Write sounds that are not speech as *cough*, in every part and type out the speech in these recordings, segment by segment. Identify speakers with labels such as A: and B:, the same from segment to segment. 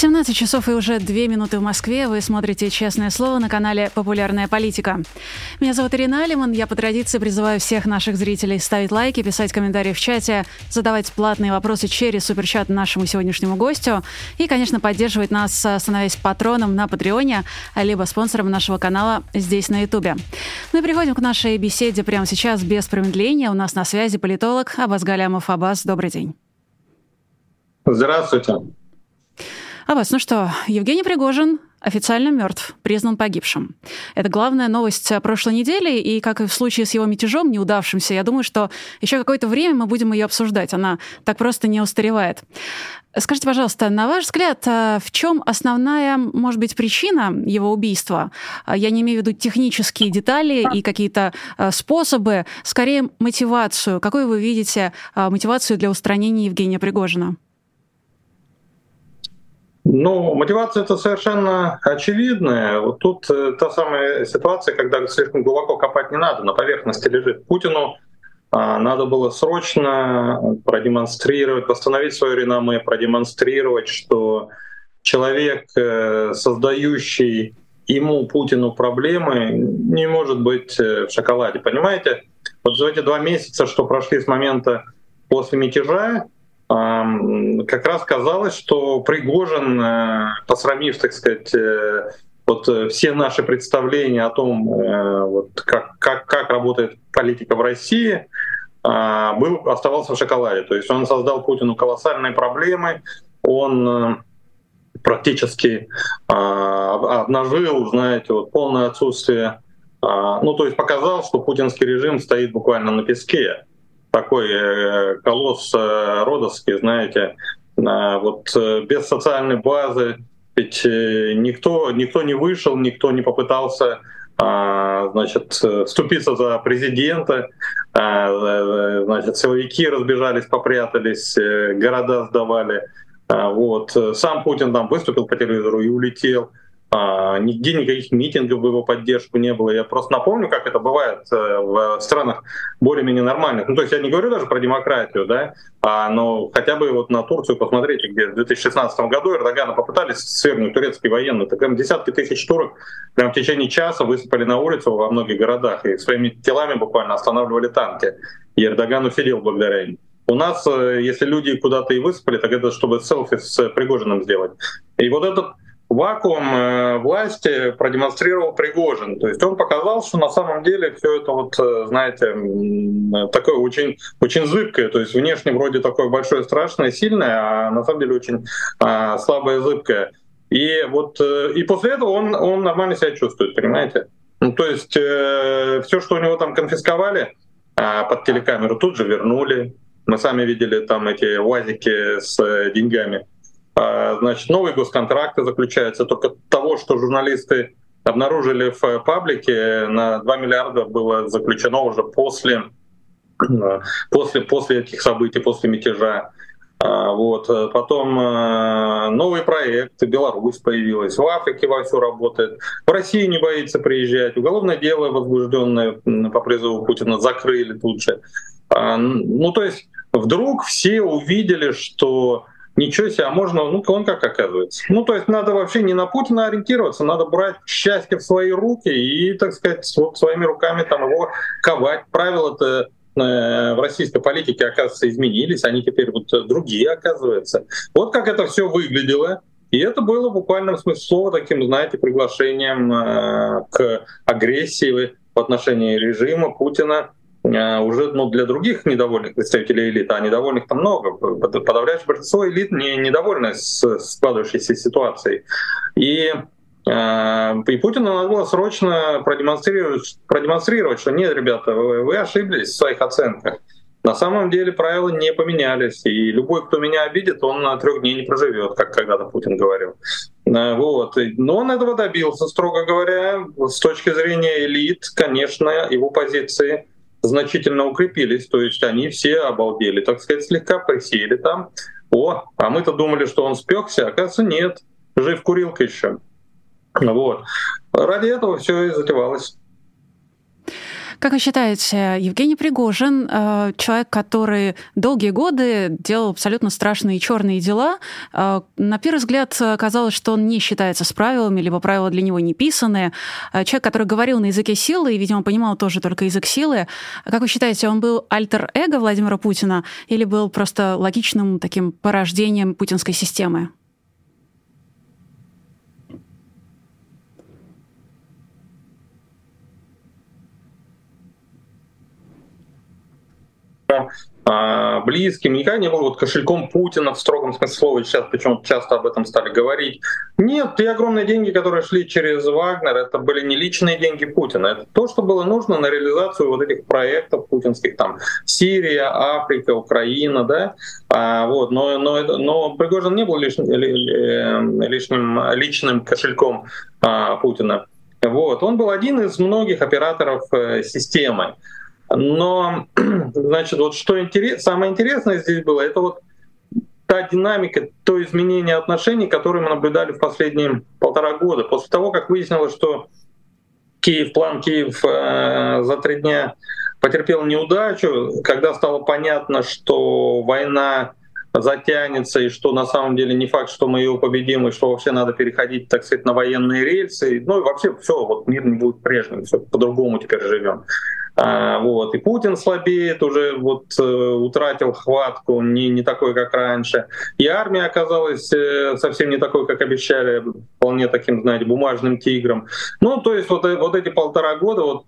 A: 17 часов и уже 2 минуты в Москве. Вы смотрите «Честное слово» на канале «Популярная политика». Меня зовут Ирина Алиман. Я по традиции призываю всех наших зрителей ставить лайки, писать комментарии в чате, задавать платные вопросы через суперчат нашему сегодняшнему гостю и, конечно, поддерживать нас, становясь патроном на Патреоне, либо спонсором нашего канала здесь на Ютубе. Мы ну переходим к нашей беседе прямо сейчас без промедления. У нас на связи политолог Абаз Галямов. Абаз, добрый день.
B: Здравствуйте.
A: А вас, ну что, Евгений Пригожин официально мертв, признан погибшим. Это главная новость прошлой недели, и как и в случае с его мятежом неудавшимся, я думаю, что еще какое-то время мы будем ее обсуждать. Она так просто не устаревает. Скажите, пожалуйста, на ваш взгляд, а в чем основная, может быть, причина его убийства? А я не имею в виду технические детали и какие-то способы, скорее мотивацию. Какую вы видите мотивацию для устранения Евгения Пригожина?
B: Ну, мотивация это совершенно очевидная. Вот тут э, та самая ситуация, когда слишком глубоко копать не надо, на поверхности лежит. Путину а, надо было срочно продемонстрировать, восстановить свое реноме, продемонстрировать, что человек, э, создающий ему, Путину, проблемы, не может быть э, в шоколаде. Понимаете? Вот за эти два месяца, что прошли с момента после мятежа, как раз казалось, что Пригожин, э, посрамив, так сказать, э, вот э, все наши представления о том, вот как, как, как работает политика в России, а, был, оставался в шоколаде. То есть он создал Путину колоссальные проблемы, он практически а, обнажил, знаете, вот полное отсутствие, а, ну то есть показал, что путинский режим стоит буквально на песке такой э, колосс э, родовский, знаете, вот э, без социальной базы, ведь никто, никто не вышел, никто не попытался а, значит, вступиться за президента, а, значит, силовики разбежались, попрятались, города сдавали. А, вот. Сам Путин там выступил по телевизору и улетел. А, нигде никаких митингов в его поддержку не было. Я просто напомню, как это бывает э, в странах более-менее нормальных. Ну, то есть я не говорю даже про демократию, да, а, но хотя бы вот на Турцию посмотрите, где в 2016 году Эрдогана попытались свергнуть турецкие военные, так прям десятки тысяч турок прям в течение часа высыпали на улицу во многих городах и своими телами буквально останавливали танки. И Эрдоган усидел благодаря им. У нас, э, если люди куда-то и высыпали, так это чтобы селфи с Пригожиным сделать. И вот этот вакуум э, власти продемонстрировал Пригожин. То есть он показал, что на самом деле все это вот, э, знаете, такое очень, очень зыбкое. То есть внешне вроде такое большое, страшное, сильное, а на самом деле очень а, слабое, зыбкое. И вот э, и после этого он, он нормально себя чувствует, понимаете? Ну, то есть э, все, что у него там конфисковали э, под телекамеру, тут же вернули. Мы сами видели там эти УАЗики с э, деньгами. А, значит, новые госконтракты заключаются. Только того, что журналисты обнаружили в паблике, на 2 миллиарда было заключено уже после, а, после, после этих событий, после мятежа. А, вот. Потом новый проект, Беларусь появилась, в Африке вовсю работает, в России не боится приезжать, уголовное дело возбужденное по призыву Путина закрыли тут же. Ну, то есть вдруг все увидели, что ничего себе, а можно, ну он как оказывается. Ну то есть надо вообще не на Путина ориентироваться, надо брать счастье в свои руки и, так сказать, вот своими руками там его ковать. Правила-то э, в российской политике, оказывается, изменились, они теперь вот другие, оказывается. Вот как это все выглядело. И это было в смысле слова таким, знаете, приглашением э, к агрессии в отношении режима Путина уже ну, для других недовольных представителей элиты, а недовольных там много. Подавляющее большинство элит не недовольны с складывающейся ситуацией. И а, и Путину надо было срочно продемонстрировать, продемонстрировать, что нет, ребята, вы, вы ошиблись в своих оценках. На самом деле правила не поменялись, и любой, кто меня обидит, он на трех дней не проживет, как когда-то Путин говорил. А, вот. Но он этого добился, строго говоря. С точки зрения элит, конечно, его позиции значительно укрепились, то есть они все обалдели, так сказать, слегка присели там. О, а мы-то думали, что он спекся, оказывается, нет, жив курилка еще. Вот. Ради этого все и затевалось.
A: Как вы считаете, Евгений Пригожин, э, человек, который долгие годы делал абсолютно страшные черные дела, э, на первый взгляд казалось, что он не считается с правилами, либо правила для него не писаны. Э, человек, который говорил на языке силы и, видимо, понимал тоже только язык силы. Как вы считаете, он был альтер-эго Владимира Путина или был просто логичным таким порождением путинской системы?
B: Близким, никогда не был вот кошельком Путина в строгом смысле слова, сейчас почему-то часто об этом стали говорить. Нет, те огромные деньги, которые шли через Вагнер, это были не личные деньги Путина, это то, что было нужно на реализацию вот этих проектов путинских, там, Сирия, Африка, Украина, да, а, вот, но, но, но Пригожин не был лишним, лишним личным кошельком а, Путина. Вот, он был один из многих операторов э, системы. Но, *clears throat* значит, вот что интерес, самое интересное здесь было, это вот та динамика, то изменение отношений, которые мы наблюдали в последние полтора года. После того, как выяснилось, что Киев, план Киев э, за три дня потерпел неудачу, когда стало понятно, что война затянется, и что на самом деле не факт, что мы ее победим, и что вообще надо переходить, так сказать, на военные рельсы. Ну и вообще все, вот мир не будет прежним, все по-другому теперь живем. А, вот. И Путин слабеет, уже вот э, утратил хватку, не, не такой, как раньше. И армия оказалась э, совсем не такой, как обещали, вполне таким, знаете, бумажным тигром. Ну, то есть вот, э, вот эти полтора года, вот,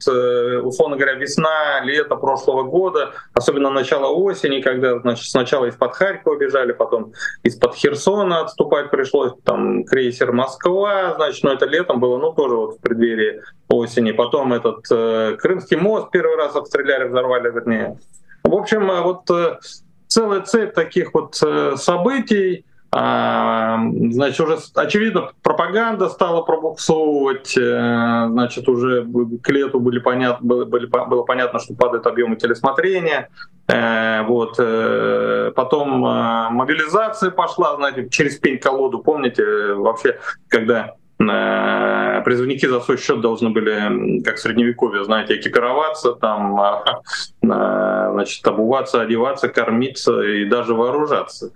B: условно говоря, весна, лето прошлого года, особенно начало осени, когда, значит, сначала из-под Харькова бежали, потом из-под Херсона отступать пришлось, там крейсер Москва, значит, но это летом было, ну, тоже вот в преддверии осени. Потом этот э, Крымский мост первый раз обстреляли, взорвали, вернее. В общем, э, вот э, целая цепь таких вот э, событий. А, значит, уже очевидно, пропаганда стала пробуксовывать, э, значит, уже к лету были понятно, было, были, было понятно, что падают объемы телесмотрения. Э, вот. Потом мобилизация пошла, знаете, через пень-колоду, помните, вообще, когда призывники за свой счет должны были, как в средневековье, знаете, экипироваться, там, а, *laughs* значит, обуваться, одеваться, кормиться и даже вооружаться.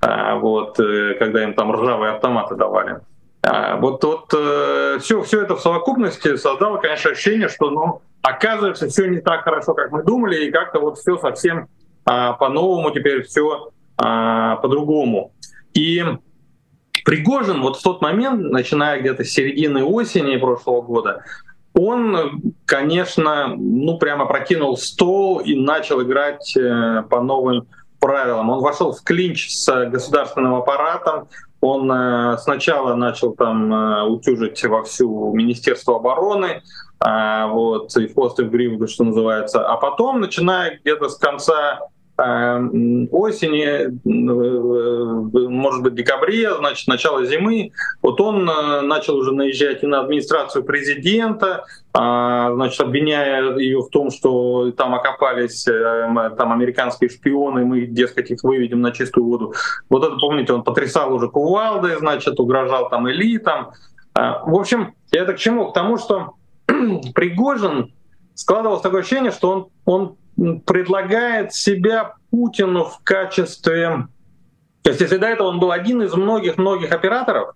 B: А, вот, э, когда им там ржавые автоматы давали. А, вот, вот все, э, все это в совокупности создало, конечно, ощущение, что ну, оказывается все не так хорошо, как мы думали, и как-то вот все совсем по-новому теперь все по-другому. И Пригожин вот в тот момент, начиная где-то с середины осени прошлого года, он, конечно, ну прямо прокинул стол и начал играть э, по новым правилам. Он вошел в клинч с государственным аппаратом. Он э, сначала начал там э, утюжить во всю Министерство обороны, вот, и в хвост и в гриву, что называется. А потом, начиная где-то с конца осени, э, может быть, декабре, значит, начало зимы, вот он э, начал уже наезжать и на администрацию президента, а, значит, обвиняя ее в том, что там окопались э, там американские шпионы, мы, дескать, их выведем на чистую воду. Вот это, помните, он потрясал уже кувалдой, значит, угрожал там элитам. А, в общем, я это к чему? К тому, что *clears throat* Пригожин складывалось такое ощущение, что он, он предлагает себя Путину в качестве... То есть если до этого он был один из многих-многих операторов,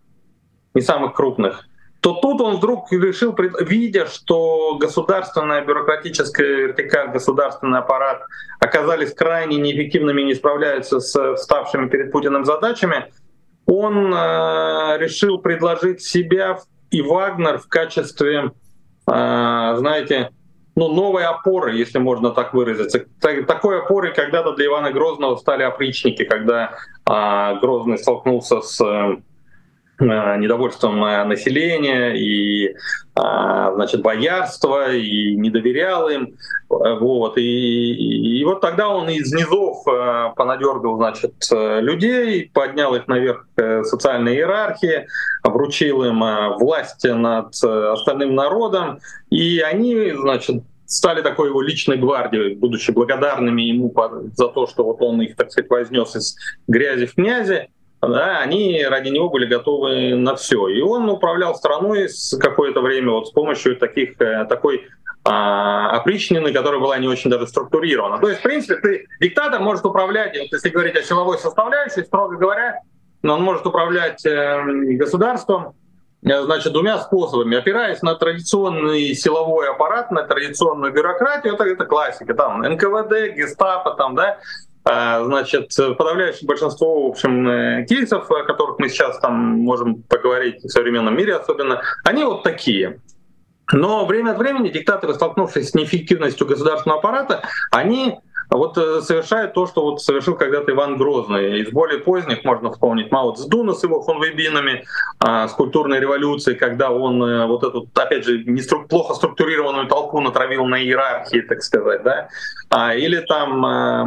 B: не самых крупных, то тут он вдруг решил, видя, что государственная бюрократическая вертикаль, государственный аппарат оказались крайне неэффективными и не справляются с ставшими перед Путиным задачами, он э, решил предложить себя и Вагнер в качестве, э, знаете, ну, новой опоры, если можно так выразиться. Такой опорой когда-то для Ивана Грозного стали опричники, когда а, Грозный столкнулся с э, недовольством населения и а, значит боярства и не доверял им вот и, и, вот тогда он из низов понадергал значит людей поднял их наверх э, социальной иерархии вручил им власть над остальным народом и они значит стали такой его личной гвардией, будучи благодарными ему за то, что вот он их, так сказать, вознес из грязи в князи. Да, они ради него были готовы на все. И он управлял страной с какое-то время вот с помощью таких, э, такой а, опричнины, которая была не очень даже структурирована. То есть, в принципе, ты, диктатор может управлять, вот если говорить о силовой составляющей, строго говоря, он может управлять э, государством, э, значит, двумя способами. Опираясь на традиционный силовой аппарат, на традиционную бюрократию, это, это классика, там, НКВД, гестапо, там, да, значит, подавляющее большинство, в общем, э, кейсов, о которых мы сейчас там можем поговорить в современном мире особенно, они вот такие. Но время от времени диктаторы, столкнувшись с неэффективностью государственного аппарата, они вот э, совершает то, что вот совершил когда-то Иван Грозный. Из более поздних можно вспомнить Мао Цзэдуна с его хунвейбинами, а, с культурной революцией, когда он э, вот эту, опять же, не стру- плохо структурированную толпу натравил на иерархии, так сказать, да, а, или там а,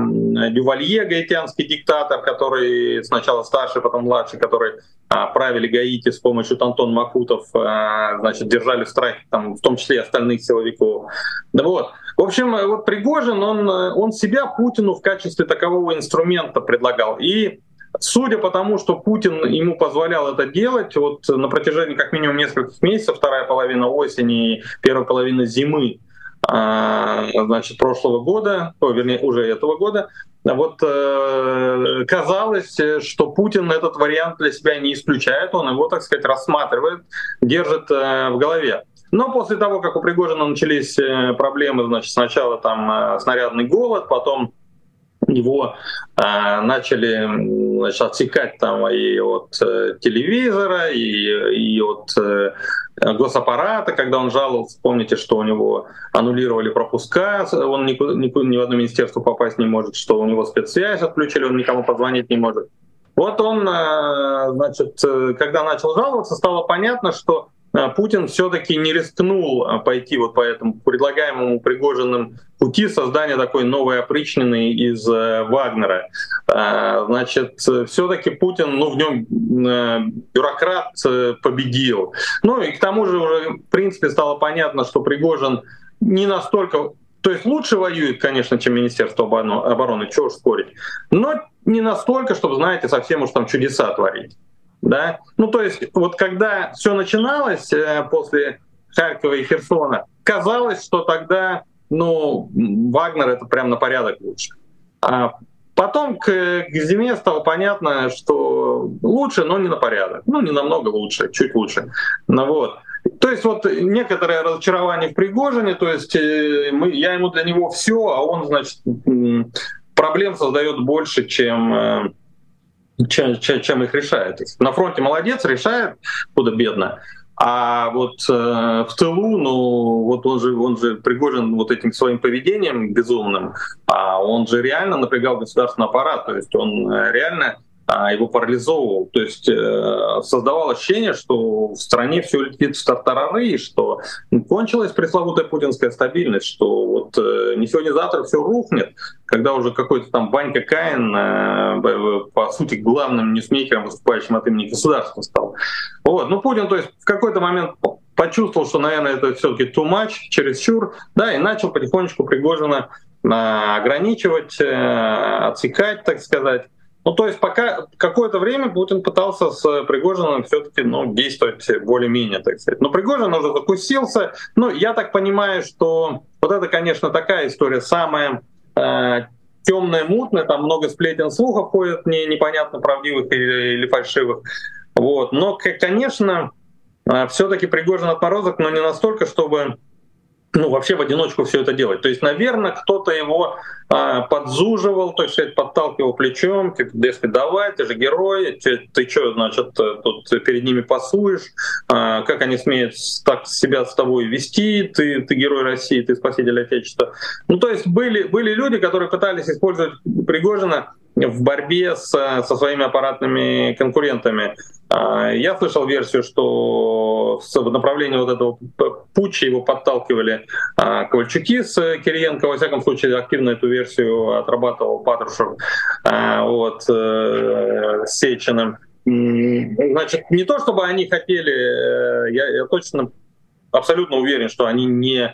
B: Дювалье, гаитянский диктатор, который сначала старший, потом младший, который а, правили Гаити с помощью Тантон Макутов, а, значит, держали в страхе, там, в том числе и остальных силовиков. Да вот. В общем, вот Пригожин, он, он себя Путину в качестве такового инструмента предлагал. И Судя по тому, что Путин ему позволял это делать, вот на протяжении как минимум нескольких месяцев, вторая половина осени и первая половина зимы, а, значит, прошлого года, о, вернее, уже этого года, вот э, казалось, что Путин этот вариант для себя не исключает, он его, так сказать, рассматривает, держит э, в голове. Но после того, как у Пригожина начались э, проблемы, значит, сначала там э, снарядный голод, потом его э, начали значит, отсекать там и от э, телевизора, и, и от э, госаппарата, когда он жаловался, помните, что у него аннулировали пропуска, он ни, ни, ни в одно министерство попасть не может, что у него спецсвязь отключили, он никому позвонить не может. Вот он, э, значит, э, когда начал жаловаться, стало понятно, что Путин все-таки не рискнул а, пойти вот по этому предлагаемому Пригожиным пути создания такой новой опричнины из э, Вагнера. А, значит, все-таки Путин, ну, в нем э, бюрократ э, победил. Ну и к тому же уже, в принципе, стало понятно, что Пригожин не настолько то есть лучше воюет, конечно, чем Министерство обороны, чего уж спорить, но не настолько, чтобы, знаете, совсем уж там чудеса творить. Да? Ну, то есть, вот когда все начиналось э, после Харькова и Херсона, казалось, что тогда, ну, Вагнер это прям на порядок лучше. А потом к, к зиме стало понятно, что лучше, но не на порядок. Ну, не намного лучше, чуть лучше. Ну, вот. То есть вот некоторое разочарование в Пригожине, то есть э, мы, я ему для него все, а он, значит, проблем создает больше, чем э, чем, чем, их решает. На фронте молодец, решает, куда бедно. А вот э, в тылу, ну вот он же, он же Пригожин вот этим своим поведением безумным, а он же реально напрягал государственный аппарат, то есть он э, реально его парализовывал. То есть э, создавал ощущение, что в стране все летит в тартарары, и что кончилась пресловутая путинская стабильность, что вот э, не сегодня-завтра все рухнет, когда уже какой-то там Банька Каин, э, по сути, главным ньюсмейкером, выступающим от имени государства стал. Вот. Ну, Путин, то есть в какой-то момент почувствовал, что, наверное, это все-таки too much, чересчур, да, и начал потихонечку Пригожина ограничивать, отсекать, так сказать. Ну, то есть пока какое-то время Путин пытался с Пригожиным все-таки ну, действовать более-менее, так сказать. Но Пригожин уже закусился. Ну, я так понимаю, что вот это, конечно, такая история самая э, темная, мутная, там много сплетен слухов ходят, не, непонятно правдивых или, или фальшивых. Вот. Но, конечно, э, все-таки Пригожин отморозок, но не настолько, чтобы ну, вообще в одиночку все это делать. То есть, наверное, кто-то его а, подзуживал, то есть подталкивал плечом, типа, дескать, давай, ты же герой, ты, ты что, значит, тут перед ними пасуешь, а, как они смеют так себя с тобой вести, ты, ты герой России, ты спаситель Отечества. Ну, то есть были, были люди, которые пытались использовать Пригожина в борьбе с, со своими аппаратными конкурентами. А, я слышал версию, что в направлении вот этого путча его подталкивали а, Ковальчуки с Кириенко. Во всяком случае, активно эту версию отрабатывал Патрушев а, вот, э, с. Значит, не то чтобы они хотели, э, я, я точно абсолютно уверен, что они не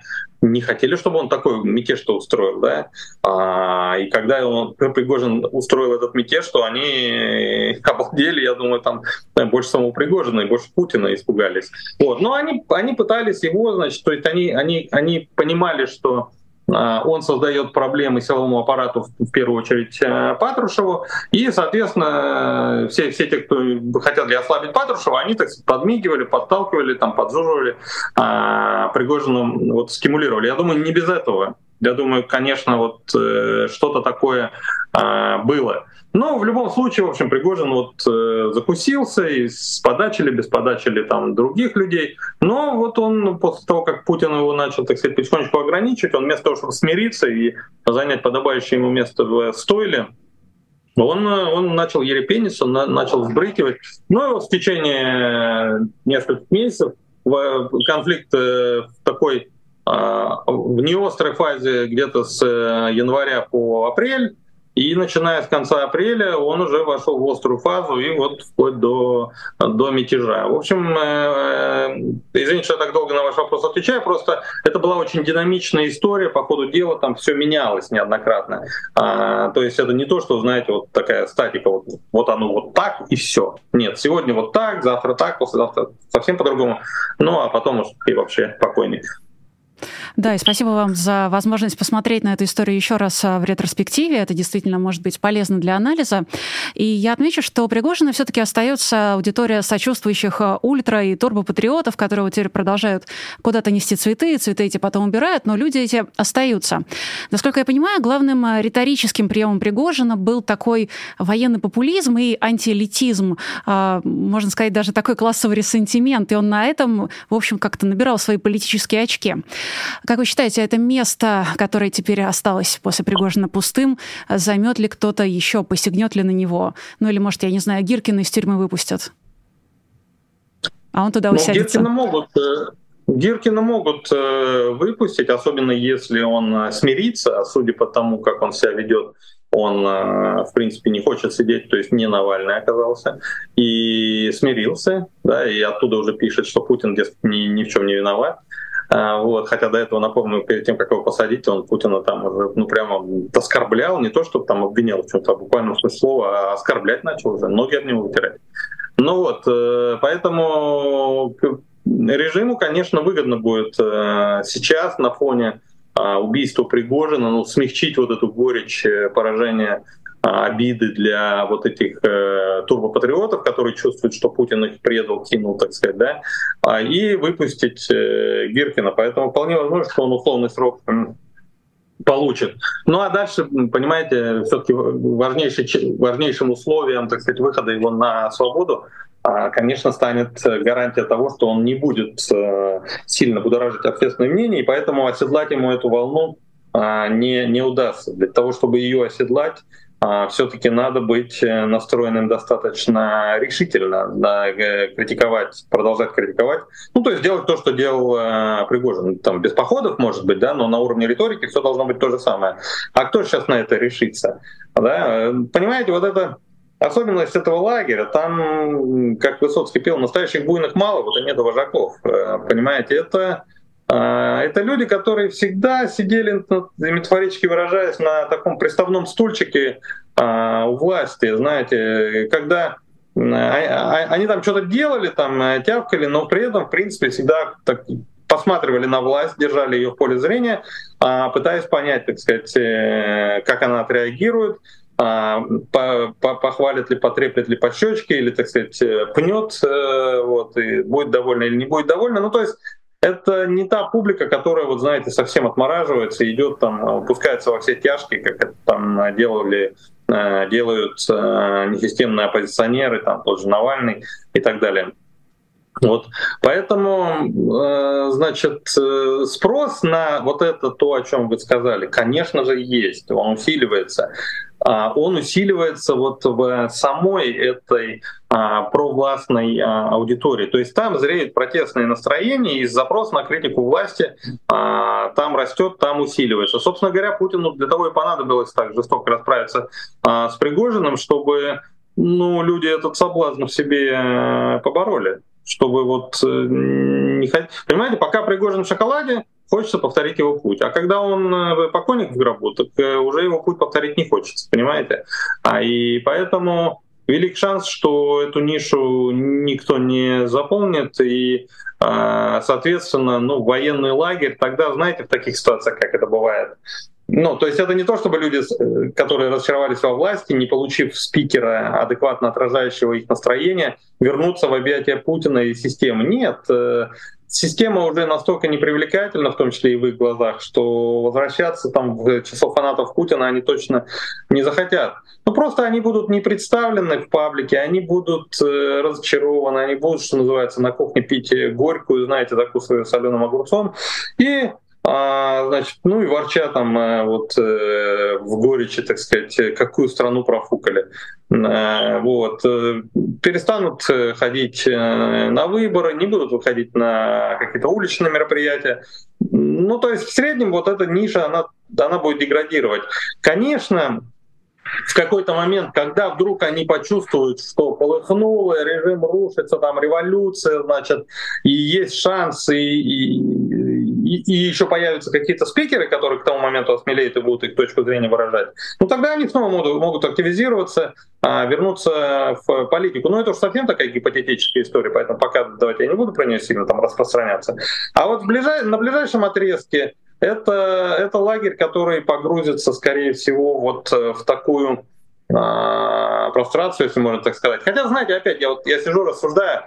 B: не хотели, чтобы он такой мятеж что устроил, да. А, и когда он, Пригожин устроил этот мятеж, что они *laughs* обалдели, я думаю, там больше самого Пригожина и больше Путина испугались. Вот. Но они, они пытались его, значит, то есть они, они, они понимали, что он создает проблемы силовому аппарату, в первую очередь э, Патрушеву, и, соответственно, все, все те, кто хотели ослабить Патрушева, они так подмигивали, подталкивали, там, поджуживали, а Пригожину вот, стимулировали. Я думаю, не без этого. Я думаю, конечно, вот э, что-то такое э, было. Но в любом случае, в общем, Пригожин вот э, закусился и с подачи или без подачи или там других людей. Но вот он после того, как Путин его начал, так сказать, потихонечку ограничивать, он вместо того, чтобы смириться и занять подобающее ему место в стойле, он, он начал ерепениться, он начал взбрыкивать. Ну в течение нескольких месяцев конфликт э, в такой а, в неострой фазе где-то с э, января по апрель, и начиная с конца апреля он уже вошел в острую фазу и вот вплоть до, до мятежа. В общем, э, извините, что я так долго на ваш вопрос отвечаю, просто это была очень динамичная история, по ходу дела там все менялось неоднократно. А, то есть это не то, что, знаете, вот такая статика, вот, вот оно вот так и все. Нет, сегодня вот так, завтра так, послезавтра совсем по-другому. Ну а потом уж и вообще спокойней.
A: Да, и спасибо вам за возможность посмотреть на эту историю еще раз а, в ретроспективе. Это действительно может быть полезно для анализа. И я отмечу, что у Пригожина все-таки остается аудитория сочувствующих а, ультра и турбопатриотов, которые теперь продолжают куда-то нести цветы, цветы эти потом убирают, но люди эти остаются. Насколько я понимаю, главным а, риторическим приемом Пригожина был такой военный популизм и антиэлитизм, можно сказать, даже такой классовый ресентимент. И он на этом, в общем, как-то набирал свои политические очки. Как вы считаете, это место, которое теперь осталось после Пригожина пустым, займет ли кто-то еще, посягнет ли на него? Ну или, может, я не знаю, Гиркина из тюрьмы выпустят? А он туда ну, усядется?
B: Гиркина могут, э, Гиркина могут э, выпустить, особенно если он э, смирится, а судя по тому, как он себя ведет, он, в принципе, не хочет сидеть, то есть не Навальный оказался, и смирился, да, и оттуда уже пишет, что Путин, дескать, ни, ни в чем не виноват. А, вот, хотя до этого, напомню, перед тем, как его посадить, он Путина там уже, ну, прямо оскорблял, не то, чтобы там обвинял в чем-то, а буквально смысле слова, а оскорблять начал уже, ноги от него вытирать. Ну вот, э, поэтому режиму, конечно, выгодно будет э, сейчас на фоне а, убийства Пригожина, ну, смягчить вот эту горечь э, поражения обиды для вот этих э, турбопатриотов, которые чувствуют, что Путин их предал, кинул, так сказать, да, а, и выпустить э, Гиркина. Поэтому вполне возможно, что он условный срок получит. Ну а дальше, понимаете, все-таки важнейшим условием, так сказать, выхода его на свободу, а, конечно, станет гарантия того, что он не будет э, сильно будоражить общественное мнение, и поэтому оседлать ему эту волну а, не, не удастся. Для того, чтобы ее оседлать, а, все-таки надо быть э, настроенным достаточно решительно, да, э, критиковать, продолжать критиковать. Ну, то есть делать то, что делал э, Пригожин. Там, без походов, может быть, да, но на уровне риторики все должно быть то же самое. А кто сейчас на это решится? Да? Понимаете, вот это особенность этого лагеря, там, как Высоцкий пел, настоящих буйных мало, вот и нет вожаков. Понимаете, это а, это люди, которые всегда сидели, ну, метафорически выражаясь, на таком приставном стульчике а, у власти, знаете, когда а, они там что-то делали, там э, тявкали, но при этом, в принципе, всегда так посматривали на власть, держали ее в поле зрения, пытаясь понять, так сказать, э, как она отреагирует, похвалит ли, потреплет ли по щечке, или, так сказать, э, пнет, вот, и будет довольна или не будет довольна. Ну, то есть это не та публика, которая, вот знаете, совсем отмораживается, идет там, опускается во все тяжкие, как это там делали, э, делают э, несистемные оппозиционеры, там тот же Навальный и так далее. Вот. Поэтому, э, значит, спрос на вот это то, о чем вы сказали, конечно же, есть, он усиливается. А, он усиливается вот в самой этой а, провластной а, аудитории. То есть там зреют протестные настроения, и запрос на критику власти там растет, там усиливается. Собственно говоря, Путину для того и понадобилось так жестоко расправиться с Пригожиным, чтобы ну, люди этот соблазн в себе э, побороли. Чтобы вот не хотеть. Понимаете, пока Пригожин в шоколаде, хочется повторить его путь. А когда он покойник в гробу, так уже его путь повторить не хочется, понимаете? А и поэтому велик шанс, что эту нишу никто не заполнит, и, а, соответственно, ну, военный лагерь, тогда, знаете, в таких ситуациях, как это бывает, ну, то есть это не то, чтобы люди, которые разочаровались во власти, не получив спикера, адекватно отражающего их настроение, вернутся в объятия Путина и системы. Нет, э, система уже настолько непривлекательна, в том числе и в их глазах, что возвращаться там в число фанатов Путина они точно не захотят. Ну просто они будут не представлены в паблике, они будут э, разочарованы, они будут, что называется, на кухне пить горькую, знаете, закусывая соленым огурцом, и а, значит, ну и ворча там э, вот э, в горечи, так сказать, какую страну профукали. Э, вот. Перестанут ходить на выборы, не будут выходить на какие-то уличные мероприятия. Ну, то есть в среднем вот эта ниша, она, она будет деградировать. Конечно, в какой-то момент, когда вдруг они почувствуют, что полыхнуло, режим рушится, там революция, значит, и есть шанс, и, и и, и еще появятся какие-то спикеры, которые к тому моменту осмелеют и будут их точку зрения выражать, ну тогда они снова могут, могут активизироваться, а, вернуться в политику. Но это уж совсем такая гипотетическая история, поэтому пока давайте я не буду про нее сильно там распространяться. А вот ближай, на ближайшем отрезке это, это лагерь, который погрузится, скорее всего, вот э, в такую а, прострацию, если можно так сказать. Хотя, знаете, опять я вот я сижу, рассуждаю,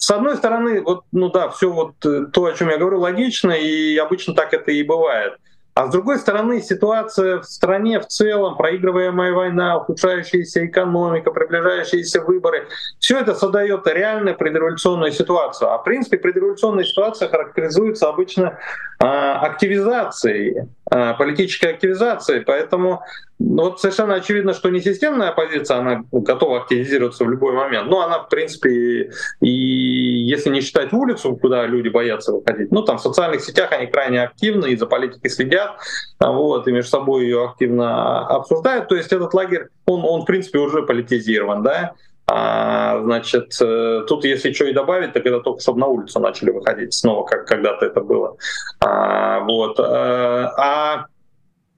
B: с одной стороны, вот, ну да, все вот э, то, о чем я говорю, логично, и обычно так это и бывает. А с другой стороны, ситуация в стране в целом, проигрываемая война, ухудшающаяся экономика, приближающиеся выборы, все это создает реальную предреволюционную ситуацию. А в принципе предреволюционная ситуация характеризуется обычно э, активизацией, э, политической активизацией. Поэтому ну, вот совершенно очевидно, что не системная оппозиция, она готова активизироваться в любой момент. Но она, в принципе, и если не считать улицу, куда люди боятся выходить, ну там в социальных сетях они крайне активны и за политикой следят, вот, и между собой ее активно обсуждают. То есть этот лагерь, он, он в принципе уже политизирован, да. А, значит, э, тут если что и добавить, так это только чтобы на улицу начали выходить снова, как когда-то это было. А, вот. Э, а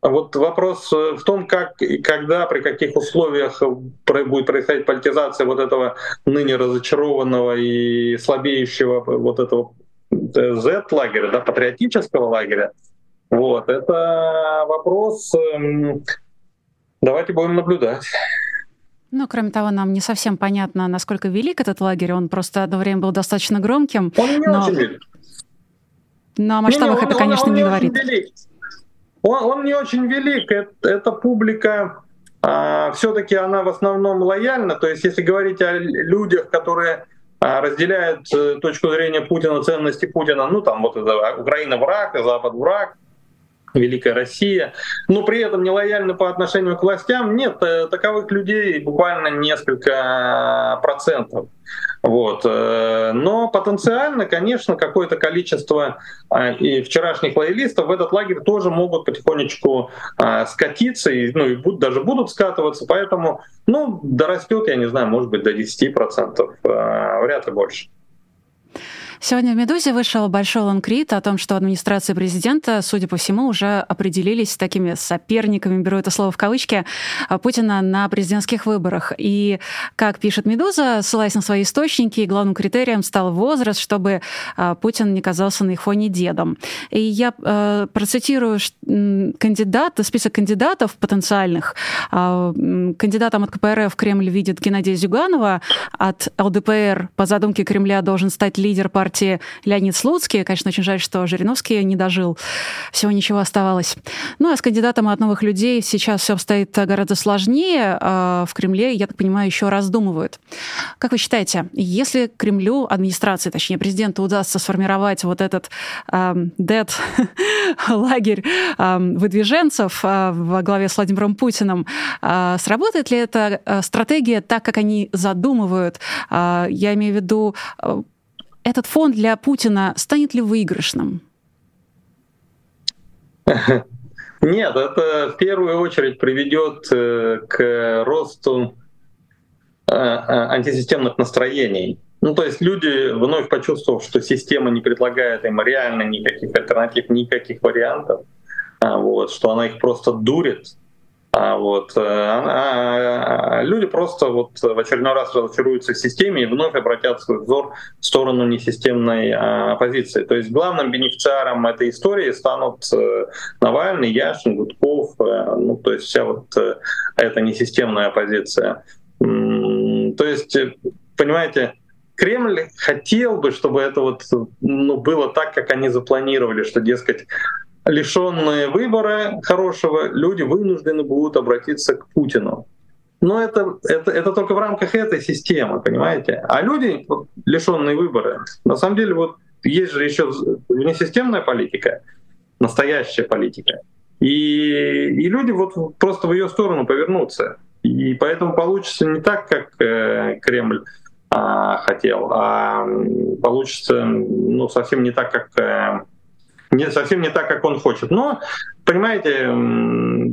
B: вот вопрос э, в том, как и когда, при каких условиях будет происходить политизация вот этого ныне разочарованного и слабеющего вот этого Z-лагеря, да, патриотического лагеря. Вот, это вопрос, эм, давайте будем наблюдать.
A: Ну, кроме того, нам не совсем понятно, насколько велик этот лагерь. Он просто одно время был достаточно громким.
B: Он не но... очень велик.
A: Но о масштабах не, не, он, это, конечно, он, он не, не говорит. Велик.
B: Он, он не очень велик. Это, эта публика а, все-таки она в основном лояльна. То есть, если говорить о людях, которые а, разделяют э, точку зрения Путина, ценности Путина, ну там вот это Украина враг, Запад враг, Великая Россия, но при этом не лояльны по отношению к властям, нет, э, таковых людей буквально несколько процентов. Вот. Э, но потенциально, конечно, какое-то количество и вчерашних лоялистов в этот лагерь тоже могут потихонечку скатиться, и, ну и будут, даже будут скатываться, поэтому ну, дорастет, я не знаю, может быть, до 10%, а, вряд ли больше.
A: Сегодня в «Медузе» вышел большой лонгрид о том, что администрация президента, судя по всему, уже определились с такими соперниками, беру это слово в кавычки, а, Путина на президентских выборах. И, как пишет «Медуза», ссылаясь на свои источники, главным критерием стал возраст, чтобы а, Путин не казался на их фоне дедом. И я э, процитирую кандидат, список кандидатов потенциальных. Кандидатом от КПРФ Кремль видит Геннадия Зюганова, от ЛДПР по задумке Кремля должен стать лидер партии партии Леонид Слуцкий. Конечно, очень жаль, что Жириновский не дожил. Всего ничего оставалось. Ну, а с кандидатом от новых людей сейчас все обстоит гораздо сложнее. А в Кремле, я так понимаю, еще раздумывают. Как вы считаете, если Кремлю, администрации, точнее, президенту удастся сформировать вот этот дед *laughs* лагерь выдвиженцев э, во главе с Владимиром Путиным, э, сработает ли эта э, стратегия так, как они задумывают? Я имею в виду этот фонд для Путина станет ли выигрышным?
B: Нет, это в первую очередь приведет э, к росту э, э, антисистемных настроений. Ну, то есть люди, вновь почувствовав, что система не предлагает им реально никаких альтернатив, никаких вариантов, а, вот, что она их просто дурит, вот, э, она, люди просто вот в очередной раз разочаруются в системе и вновь обратят свой взор в сторону несистемной а, оппозиции. То есть главным бенефициаром этой истории станут э, Навальный, Яшин, Гудков, э, ну, то есть вся вот эта несистемная оппозиция. То есть, понимаете, Кремль хотел бы, чтобы это вот ну, было так, как они запланировали, что, дескать, лишенные выбора хорошего, люди вынуждены будут обратиться к Путину. Но это, это, это только в рамках этой системы, понимаете? А люди, вот, лишенные выбора, на самом деле вот есть же еще внесистемная политика, настоящая политика. И, и люди вот просто в ее сторону повернутся. И поэтому получится не так, как э, Кремль а, хотел, а получится ну, совсем не так, как э, не, совсем не так, как он хочет. Но, понимаете,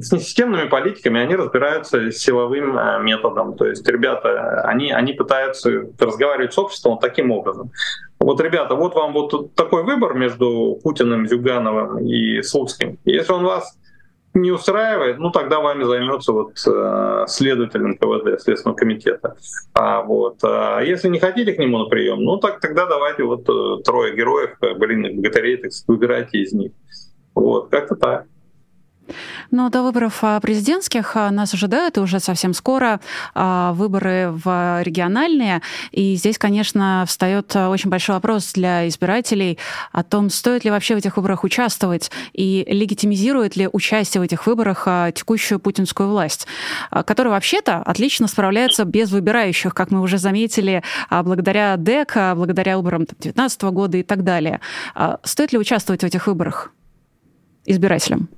B: с несистемными политиками они разбираются силовым э, методом. То есть ребята, они, они пытаются разговаривать с обществом таким образом. Вот, ребята, вот вам вот такой выбор между Путиным, Зюгановым и Слуцким. Если он вас не устраивает, ну тогда вами займется вот э, следователь НКВД, Следственного комитета. А вот а если не хотите к нему на прием, ну так тогда давайте вот э, трое героев, блин, богатырей, так выбирайте из них. Вот, как-то так.
A: Но до выборов а, президентских а, нас ожидают, и уже совсем скоро а, выборы в региональные. И здесь, конечно, встает очень большой вопрос для избирателей о том, стоит ли вообще в этих выборах участвовать и легитимизирует ли участие в этих выборах текущую путинскую власть, которая вообще-то отлично справляется без выбирающих, как мы уже заметили, благодаря ДЭК, благодаря выборам 2019 года и так далее. Стоит ли участвовать в этих выборах избирателям?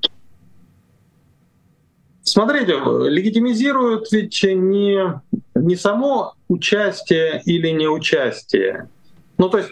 B: Смотрите, легитимизирует ведь не, не само участие или неучастие. Ну, то есть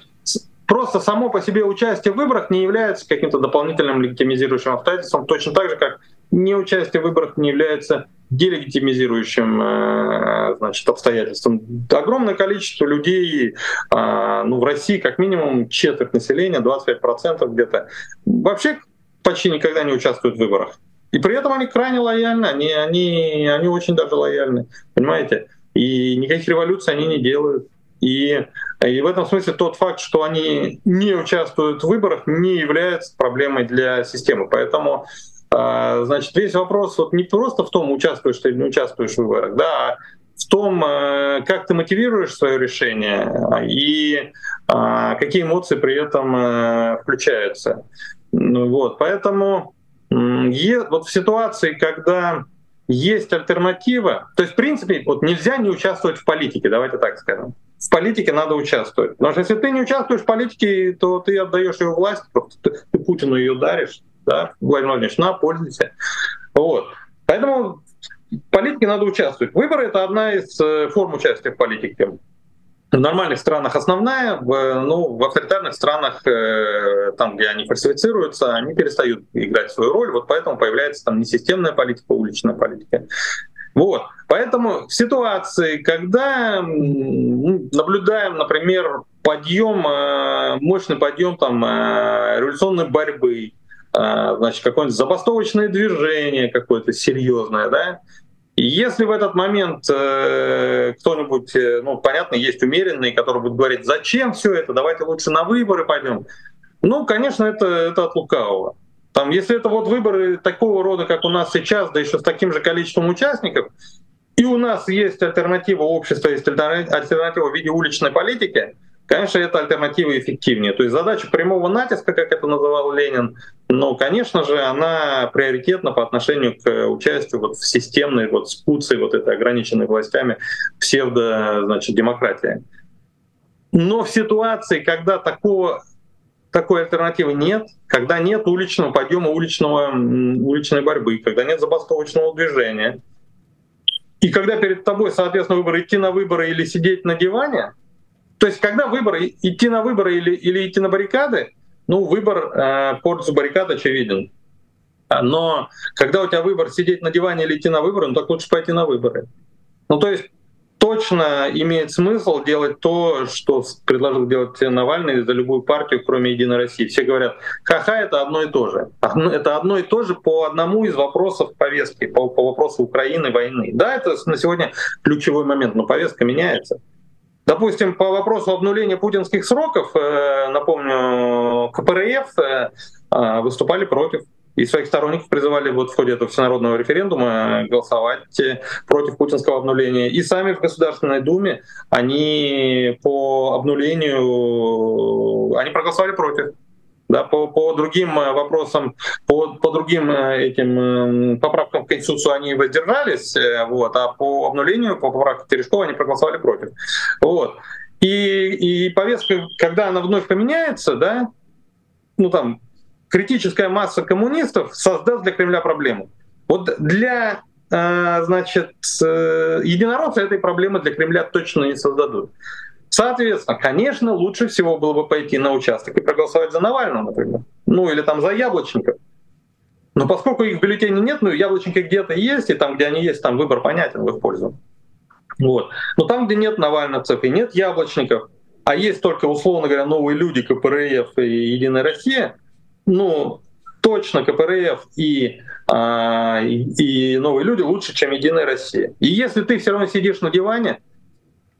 B: просто само по себе участие в выборах не является каким-то дополнительным легитимизирующим обстоятельством, точно так же, как неучастие в выборах не является делегитимизирующим э, значит, обстоятельством. Огромное количество людей э, ну, в России, как минимум четверть населения, 25% где-то, вообще почти никогда не участвуют в выборах. И при этом они крайне лояльны, они, они, они очень даже лояльны, понимаете? И никаких революций они не делают. И, и в этом смысле тот факт, что они не участвуют в выборах, не является проблемой для системы. Поэтому а, значит, весь вопрос вот не просто в том, участвуешь ты или не участвуешь в выборах, да, а в том, э, как ты мотивируешь свое решение и а, какие эмоции при этом э, включаются. Ну, вот, поэтому вот в ситуации, когда есть альтернатива, то есть, в принципе, вот нельзя не участвовать в политике, давайте так скажем. В политике надо участвовать. Потому что если ты не участвуешь в политике, то ты отдаешь ее власть, ты, ты Путину ее даришь, да, Владимир Владимирович, на, пользуйся. Вот. Поэтому в политике надо участвовать. Выборы — это одна из э, форм участия в политике в нормальных странах основная, в, ну, в авторитарных странах, э, там, где они фальсифицируются, они перестают играть свою роль, вот поэтому появляется там несистемная политика, уличная политика. Вот. Поэтому в ситуации, когда наблюдаем, например, подъем, э, мощный подъем там, э, революционной борьбы, э, значит, какое-нибудь забастовочное движение какое-то серьезное, да, если в этот момент э, кто-нибудь, э, ну, понятно, есть умеренный, который будет говорить, зачем все это, давайте лучше на выборы пойдем. Ну, конечно, это, это от лукавого. Там, если это вот выборы такого рода, как у нас сейчас, да еще с таким же количеством участников, и у нас есть альтернатива общества, есть альтернатива в виде уличной политики, Конечно, эта альтернатива эффективнее. То есть задача прямого натиска, как это называл Ленин, но, конечно же, она приоритетна по отношению к участию вот в системной вот спуции вот этой ограниченной властями псевдо, значит, демократии. Но в ситуации, когда такого такой альтернативы нет, когда нет уличного подъема, уличного, уличной борьбы, когда нет забастовочного движения, и когда перед тобой, соответственно, выбор идти на выборы или сидеть на диване, то есть, когда выборы, идти на выборы или, или идти на баррикады, ну, выбор э, пользу баррикад очевиден. Но когда у тебя выбор сидеть на диване или идти на выборы, ну так лучше пойти на выборы. Ну, то есть, точно имеет смысл делать то, что предложил делать Навальный за любую партию, кроме Единой России. Все говорят, ха-ха, это одно и то же. Это одно и то же по одному из вопросов повестки, по, по вопросу Украины, войны. Да, это на сегодня ключевой момент, но повестка меняется. Допустим, по вопросу обнуления путинских сроков, э, напомню, КПРФ э, э, выступали против и своих сторонников призывали вот в ходе этого всенародного референдума голосовать против путинского обнуления. И сами в Государственной Думе они по обнулению, они проголосовали против. Да, по, по другим вопросам, по, по другим этим поправкам в Конституцию они воздержались, вот, а по обнулению, по поправке Терешкова они проголосовали против. Вот. И, и повестка, когда она вновь поменяется, да, ну там критическая масса коммунистов создаст для Кремля проблему. Вот для э, значит, э, единороссы этой проблемы для Кремля точно не создадут. Соответственно, конечно, лучше всего было бы пойти на участок и проголосовать за Навального, например. Ну или там за Яблочников. Но поскольку их в бюллетене нет, ну Яблочники где-то есть, и там, где они есть, там выбор понятен в их пользу. Вот. Но там, где нет навальновцев и нет яблочников, а есть только, условно говоря, новые люди, КПРФ и Единая Россия, ну, точно КПРФ и, а, и, и новые люди лучше, чем Единая Россия. И если ты все равно сидишь на диване,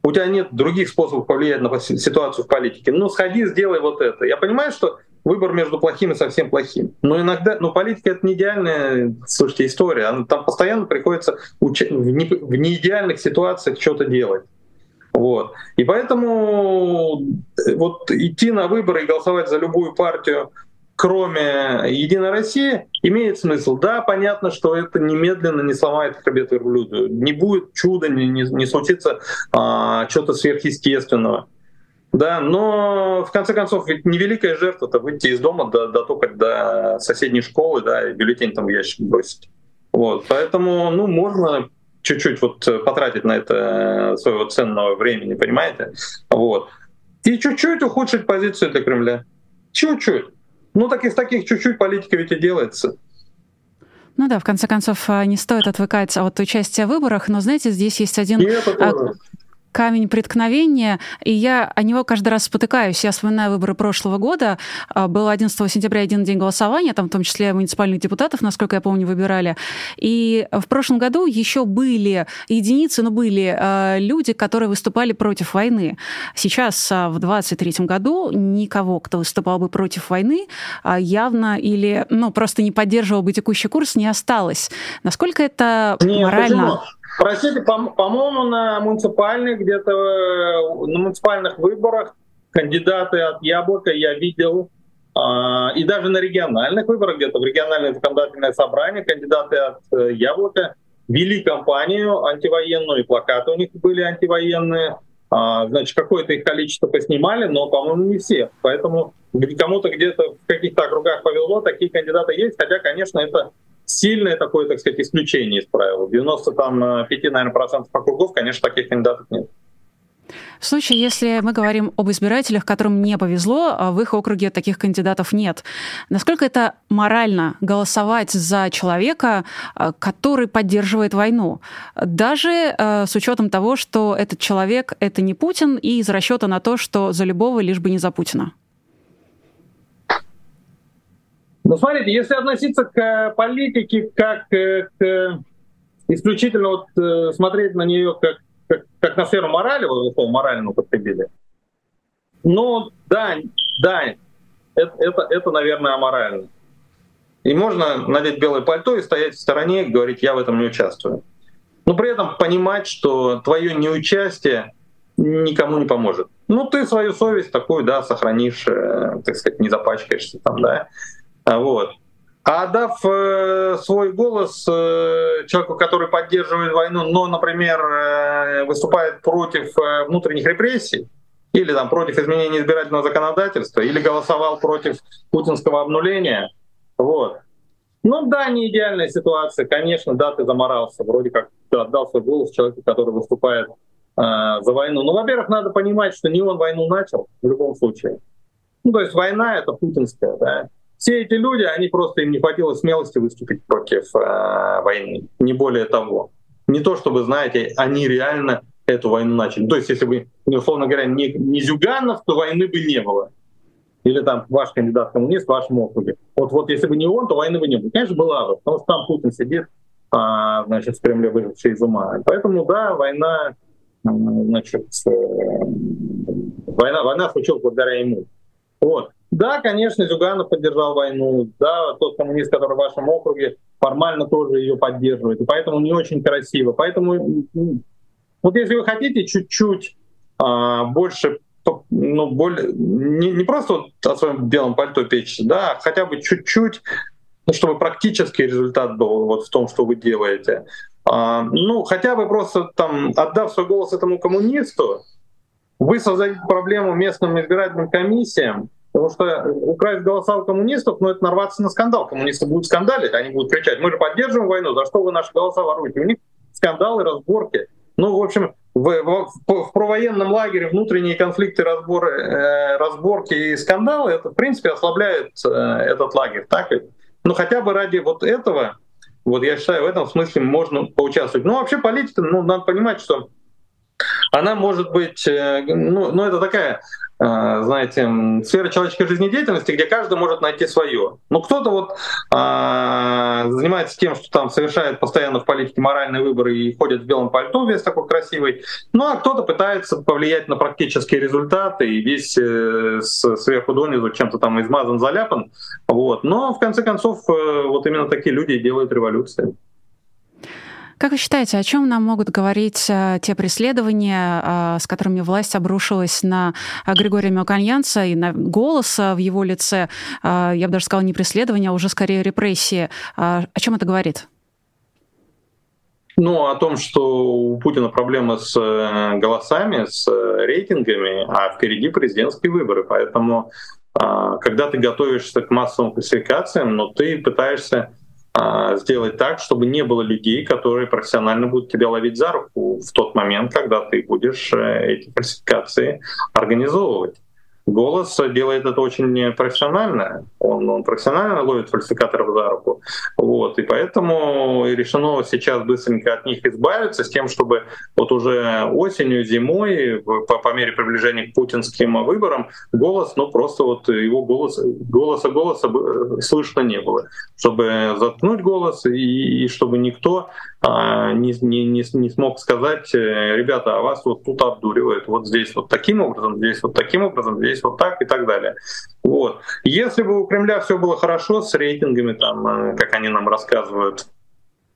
B: у тебя нет других способов повлиять на ситуацию в политике, ну сходи, сделай вот это. Я понимаю, что выбор между плохим и совсем плохим. Но иногда, ну политика это не идеальная, слушайте, история. Там постоянно приходится в, не, в неидеальных ситуациях что-то делать. Вот. И поэтому э, вот идти на выборы и голосовать за любую партию, кроме Единой России, имеет смысл. Да, понятно, что это немедленно не сломает хребет верблюду. Не будет чуда, не, не, не случится а, что-то сверхъестественного. Да, но в конце концов, ведь невеликая жертва это выйти из дома, до, до только до соседней школы, да, и бюллетень там в ящик бросить. Вот, поэтому, ну, можно чуть-чуть вот потратить на это своего ценного времени, понимаете? Вот. И чуть-чуть ухудшить позицию для Кремля. Чуть-чуть. Ну, так из таких чуть-чуть политика ведь и делается.
A: Ну да, в конце концов, а, не стоит отвыкать от участия в выборах, но, знаете, здесь есть один камень преткновения, и я о него каждый раз спотыкаюсь. Я вспоминаю выборы прошлого года. А, был 11 сентября один день голосования, там в том числе муниципальных депутатов, насколько я помню, выбирали. И в прошлом году еще были единицы, но были а, люди, которые выступали против войны. Сейчас, а, в 23 году, никого, кто выступал бы против войны, явно или ну, просто не поддерживал бы текущий курс, не осталось. Насколько это Нет, морально... Почему?
B: Простите, по-моему, на муниципальных где-то на муниципальных выборах кандидаты от Яблока я видел, а, и даже на региональных выборах, где-то в региональное законодательное собрание, кандидаты от э, Яблока вели кампанию антивоенную, и плакаты у них были антивоенные. А, значит, какое-то их количество поснимали, но, по-моему, не все. Поэтому кому-то где-то в каких-то округах повезло, такие кандидаты есть, хотя, конечно, это сильное такое, так сказать, исключение из правил. 95, э, наверное, процентов округов, конечно, таких кандидатов нет.
A: В случае, если мы говорим об избирателях, которым не повезло, а в их округе таких кандидатов нет, насколько это морально голосовать за человека, э, который поддерживает войну, даже э, с учетом того, что этот человек это не Путин, и из расчета на то, что за любого лишь бы не за Путина?
B: Ну, смотрите, если относиться к политике как э, к исключительно вот э, смотреть на нее как, как, как на сферу морали, вот слово морально употребили, ну, да, да, это, это, это, наверное, аморально. И можно надеть белое пальто и стоять в стороне и говорить, я в этом не участвую. Но при этом понимать, что твое неучастие никому не поможет. Ну, ты свою совесть такую, да, сохранишь, э, так сказать, не запачкаешься там, да. А, вот. А дав э, свой голос э, человеку, который поддерживает войну, но, например, э, выступает против э, внутренних репрессий, или там против изменения избирательного законодательства, или голосовал против путинского обнуления, вот. Ну да, не идеальная ситуация, конечно, да, ты заморался, вроде как ты отдал свой голос человеку, который выступает э, за войну. Ну, во-первых, надо понимать, что не он войну начал в любом случае. Ну, то есть война это путинская, да все эти люди, они просто им не хватило смелости выступить против э, войны, не более того. Не то чтобы, знаете, они реально эту войну начали. То есть, если бы, условно говоря, не, не Зюганов, то войны бы не было. Или там ваш кандидат коммунист в вашем округе. Вот, вот если бы не он, то войны бы не было. Конечно, была бы, потому что там Путин сидит, а, значит, в Кремле выживший из ума. Поэтому, да, война, значит, э, война, война случилась благодаря ему. Вот. Да, конечно, Зюганов поддержал войну. Да, тот коммунист, который в вашем округе, формально тоже ее поддерживает. И поэтому не очень красиво. Поэтому, вот если вы хотите чуть-чуть а, больше, ну, более, не, не просто вот о своем белом пальто печься, да, а хотя бы чуть-чуть, ну, чтобы практический результат был вот в том, что вы делаете. А, ну, хотя бы просто там, отдав свой голос этому коммунисту, вы создадите проблему местным избирательным комиссиям, Потому что украсть голоса у коммунистов, ну это нарваться на скандал. Коммунисты будут скандалить, они будут кричать, мы же поддерживаем войну, за что вы наши голоса воруете? У них скандалы, разборки. Ну, в общем, в, в, в провоенном лагере внутренние конфликты, разборы, э, разборки и скандалы, это, в принципе, ослабляет э, этот лагерь. Так? Ну, хотя бы ради вот этого, вот я считаю, в этом смысле можно поучаствовать. Ну, вообще политика, ну, надо понимать, что она может быть, э, ну, ну это такая знаете, сфера человеческой жизнедеятельности, где каждый может найти свое. Ну, кто-то вот а, занимается тем, что там совершает постоянно в политике моральные выборы и ходит в белом пальто весь такой красивый. Ну, а кто-то пытается повлиять на практические результаты и весь э, с, сверху донизу чем-то там измазан, заляпан. Вот. Но в конце концов э, вот именно такие люди делают революции.
A: Как вы считаете, о чем нам могут говорить э, те преследования, э, с которыми власть обрушилась на э, Григория Мелконьянца и на голос в его лице? Я бы даже сказала, не преследование, а уже скорее репрессии. О чем это говорит?
B: Ну, о том, что у Путина проблема с голосами, с рейтингами, а впереди президентские выборы. Поэтому, когда ты готовишься к массовым классификациям, но ты пытаешься сделать так, чтобы не было людей, которые профессионально будут тебя ловить за руку в тот момент, когда ты будешь э, эти классификации организовывать. Голос делает это очень профессионально. Он, он профессионально ловит фальсификаторов за руку. Вот. И поэтому решено сейчас быстренько от них избавиться с тем, чтобы вот уже осенью, зимой, по, по мере приближения к путинским выборам, голос, ну просто вот его голос, голоса голоса слышно не было. Чтобы заткнуть голос и, и чтобы никто не, не, не, не смог сказать, э, ребята, а вас вот тут обдуривают, вот здесь вот таким образом, здесь вот таким образом, здесь вот так и так далее. Вот. Если бы у Кремля все было хорошо с рейтингами, там, э, как они нам рассказывают,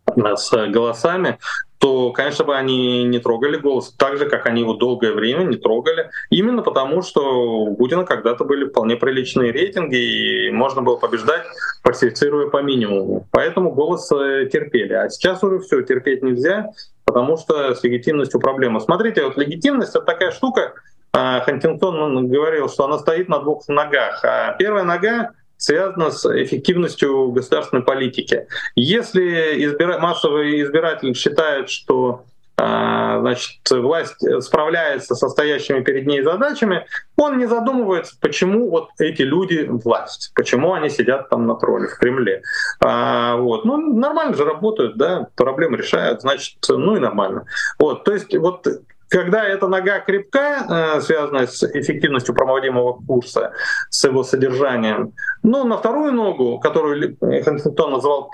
B: с голосами, то, конечно бы они не трогали голос так же, как они его долгое время не трогали. Именно потому, что у Путина когда-то были вполне приличные рейтинги, и можно было побеждать, фальсифицируя по минимуму. Поэтому голос э, терпели. А сейчас уже все терпеть нельзя, потому что с легитимностью проблема. Смотрите, вот легитимность — это такая штука, а, Хантингтон говорил, что она стоит на двух ногах. А первая нога связано с эффективностью государственной политики. Если избира... массовый избиратель считает, что а, значит, власть справляется со стоящими перед ней задачами, он не задумывается, почему вот эти люди власть, почему они сидят там на тролле в Кремле. А, вот. Ну, нормально же работают, да, проблемы решают, значит, ну и нормально. Вот, то есть вот когда эта нога крепка, э, связанная с эффективностью проводимого курса, с его содержанием, ну, на вторую ногу, которую Хантингтон называл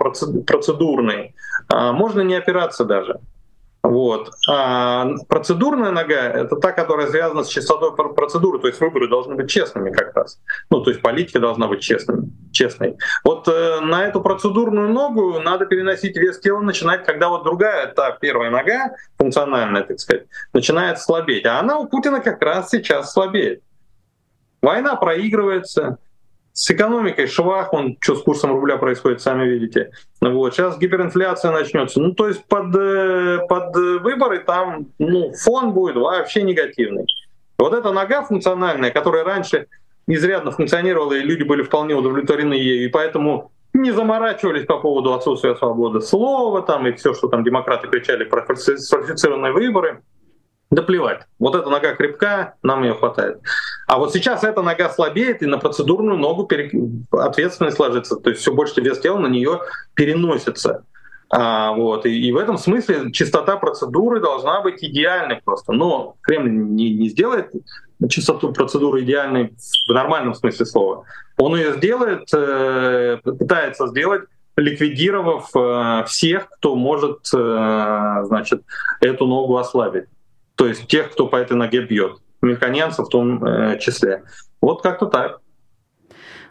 B: процедурной, э, можно не опираться даже. Вот. А процедурная нога — это та, которая связана с чистотой процедуры, то есть выборы должны быть честными как раз. Ну, то есть политика должна быть честной. честной. Вот э, на эту процедурную ногу надо переносить вес тела, начинать, когда вот другая, та первая нога, функциональная, так сказать, начинает слабеть. А она у Путина как раз сейчас слабеет. Война проигрывается, с экономикой швах, он что с курсом рубля происходит, сами видите. Вот, сейчас гиперинфляция начнется. Ну, то есть под, э, под выборы там ну, фон будет вообще негативный. Вот эта нога функциональная, которая раньше изрядно функционировала, и люди были вполне удовлетворены ею, и поэтому не заморачивались по поводу отсутствия свободы слова там, и все, что там демократы кричали про фальсифицированные выборы. Да плевать. Вот эта нога крепка, нам ее хватает. А вот сейчас эта нога слабеет, и на процедурную ногу пере... ответственность ложится. То есть все больше вес тела на нее переносится. А, вот, и, и в этом смысле чистота процедуры должна быть идеальной просто. Но Кремль не, не сделает чистоту процедуры идеальной в нормальном смысле слова. Он ее сделает, э, пытается сделать ликвидировав э, всех, кто может э, значит, эту ногу ослабить. То есть тех, кто по этой ноге бьет. Механенцев в том э, числе. Вот как-то так.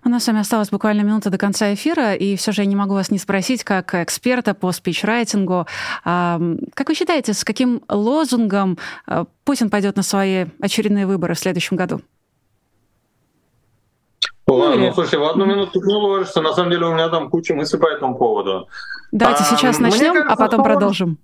A: У нас с вами осталась буквально минута до конца эфира, и все же я не могу вас не спросить, как эксперта по спичрайтингу, как вы считаете, с каким лозунгом Путин пойдет на свои очередные выборы в следующем году?
B: Ладно, ну, ну слушай, в одну минуту не уложишься. На самом деле у меня там куча мыслей по этому поводу.
A: Давайте а, сейчас начнем, кажется, а потом продолжим.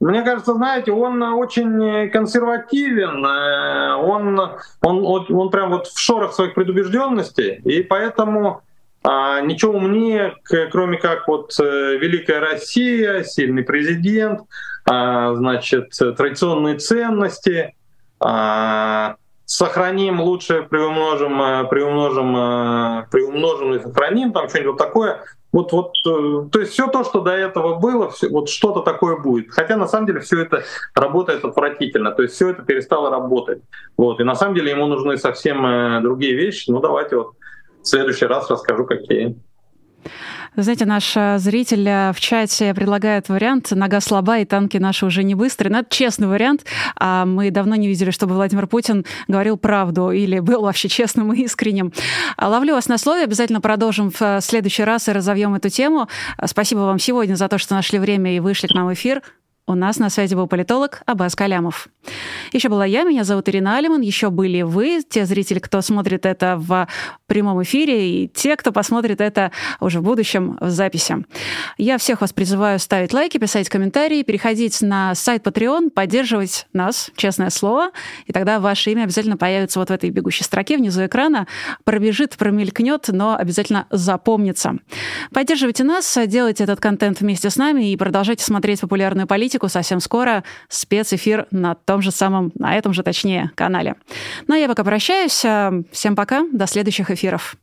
B: Мне кажется, знаете, он очень консервативен, э, он, он, он, прям вот в шорах своих предубежденностей, и поэтому а, ничего умнее, кроме как вот э, Великая Россия, сильный президент, а, значит, традиционные ценности, а, сохраним лучше, приумножим, э, приумножим, э, приумножим и сохраним, там что-нибудь вот такое. Вот, вот, э, то есть все то, что до этого было, все, вот что-то такое будет. Хотя на самом деле все это работает отвратительно, то есть все это перестало работать. Вот, и на самом деле ему нужны совсем другие вещи. Ну давайте вот в следующий раз расскажу, какие.
A: Знаете, наш э, зритель э, в чате предлагает вариант «Нога слаба, и танки наши уже не быстрые». Но это честный вариант. А мы давно не видели, чтобы Владимир Путин говорил правду или был вообще честным и искренним. А ловлю вас на слове. Обязательно продолжим в э, следующий раз и разовьем эту тему. Спасибо вам сегодня за то, что нашли время и вышли к нам в эфир. У нас на связи был политолог Абаз Калямов. Еще была я, меня зовут Ирина Алиман, еще были вы, те зрители, кто смотрит это в прямом эфире, и те, кто посмотрит это уже в будущем в записи. Я всех вас призываю ставить лайки, писать комментарии, переходить на сайт Patreon, поддерживать нас, честное слово, и тогда ваше имя обязательно появится вот в этой бегущей строке внизу экрана, пробежит, промелькнет, но обязательно запомнится. Поддерживайте нас, делайте этот контент вместе с нами и продолжайте смотреть популярную политику, политику совсем скоро спецэфир на том же самом, на этом же, точнее, канале. Ну а я пока прощаюсь. Всем пока, до следующих эфиров.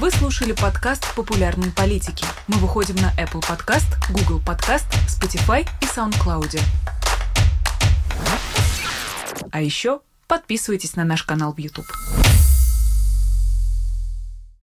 C: Вы слушали подкаст «Популярные политики». Мы выходим на Apple Podcast, Google Podcast, Spotify и SoundCloud. А еще подписывайтесь на наш канал в YouTube.